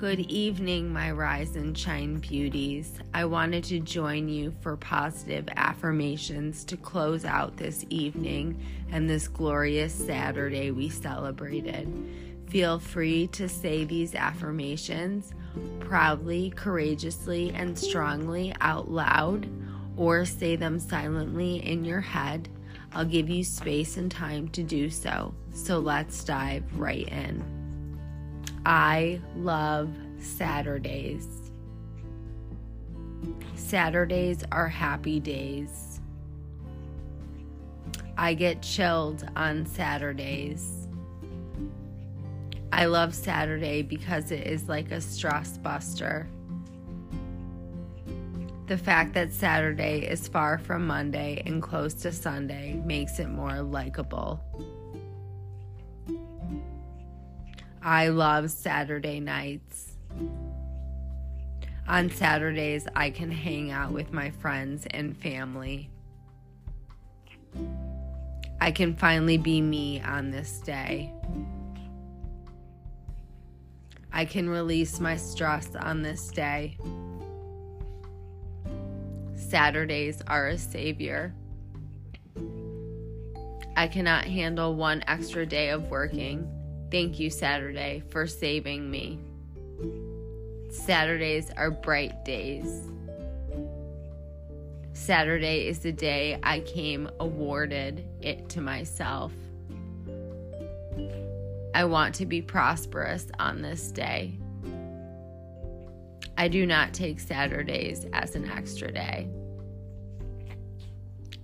Good evening, my rise and shine beauties. I wanted to join you for positive affirmations to close out this evening and this glorious Saturday we celebrated. Feel free to say these affirmations proudly, courageously, and strongly out loud, or say them silently in your head. I'll give you space and time to do so. So let's dive right in. I love Saturdays. Saturdays are happy days. I get chilled on Saturdays. I love Saturday because it is like a stress buster. The fact that Saturday is far from Monday and close to Sunday makes it more likable. I love Saturday nights. On Saturdays, I can hang out with my friends and family. I can finally be me on this day. I can release my stress on this day. Saturdays are a savior. I cannot handle one extra day of working. Thank you, Saturday, for saving me. Saturdays are bright days. Saturday is the day I came awarded it to myself. I want to be prosperous on this day. I do not take Saturdays as an extra day.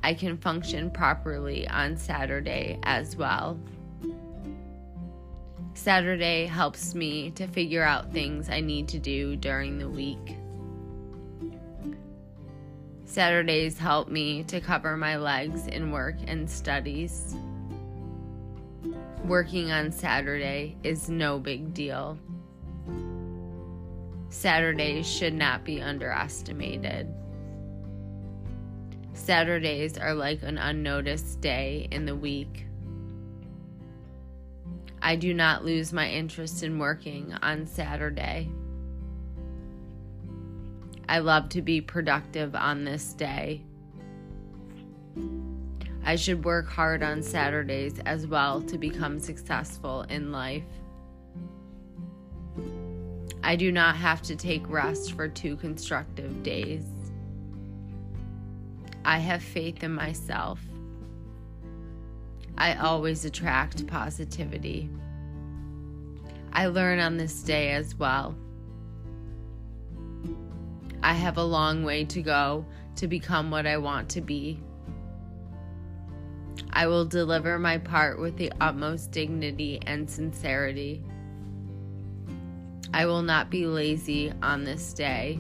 I can function properly on Saturday as well. Saturday helps me to figure out things I need to do during the week. Saturdays help me to cover my legs in work and studies. Working on Saturday is no big deal. Saturdays should not be underestimated. Saturdays are like an unnoticed day in the week. I do not lose my interest in working on Saturday. I love to be productive on this day. I should work hard on Saturdays as well to become successful in life. I do not have to take rest for two constructive days. I have faith in myself. I always attract positivity. I learn on this day as well. I have a long way to go to become what I want to be. I will deliver my part with the utmost dignity and sincerity. I will not be lazy on this day.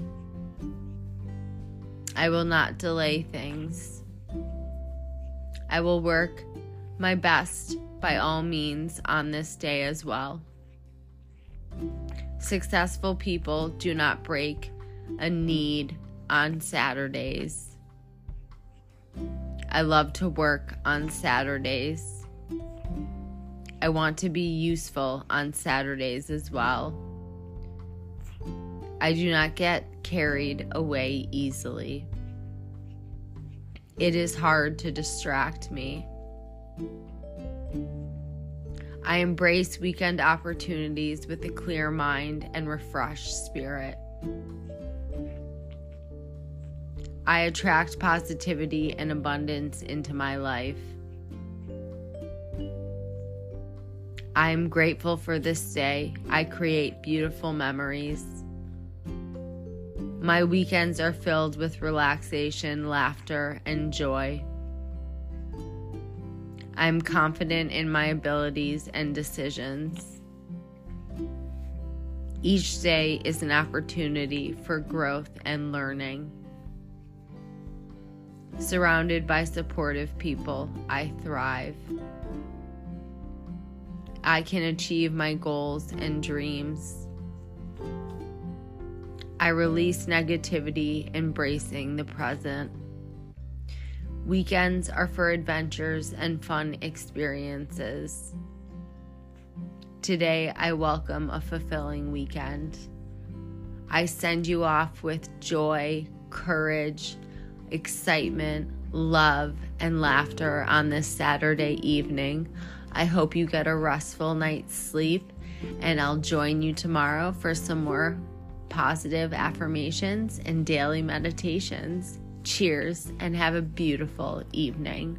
I will not delay things. I will work my best by all means on this day as well. Successful people do not break a need on Saturdays. I love to work on Saturdays. I want to be useful on Saturdays as well. I do not get carried away easily. It is hard to distract me. I embrace weekend opportunities with a clear mind and refreshed spirit. I attract positivity and abundance into my life. I am grateful for this day. I create beautiful memories. My weekends are filled with relaxation, laughter, and joy. I am confident in my abilities and decisions. Each day is an opportunity for growth and learning. Surrounded by supportive people, I thrive. I can achieve my goals and dreams. I release negativity, embracing the present. Weekends are for adventures and fun experiences. Today, I welcome a fulfilling weekend. I send you off with joy, courage, excitement, love, and laughter on this Saturday evening. I hope you get a restful night's sleep, and I'll join you tomorrow for some more positive affirmations and daily meditations. Cheers and have a beautiful evening.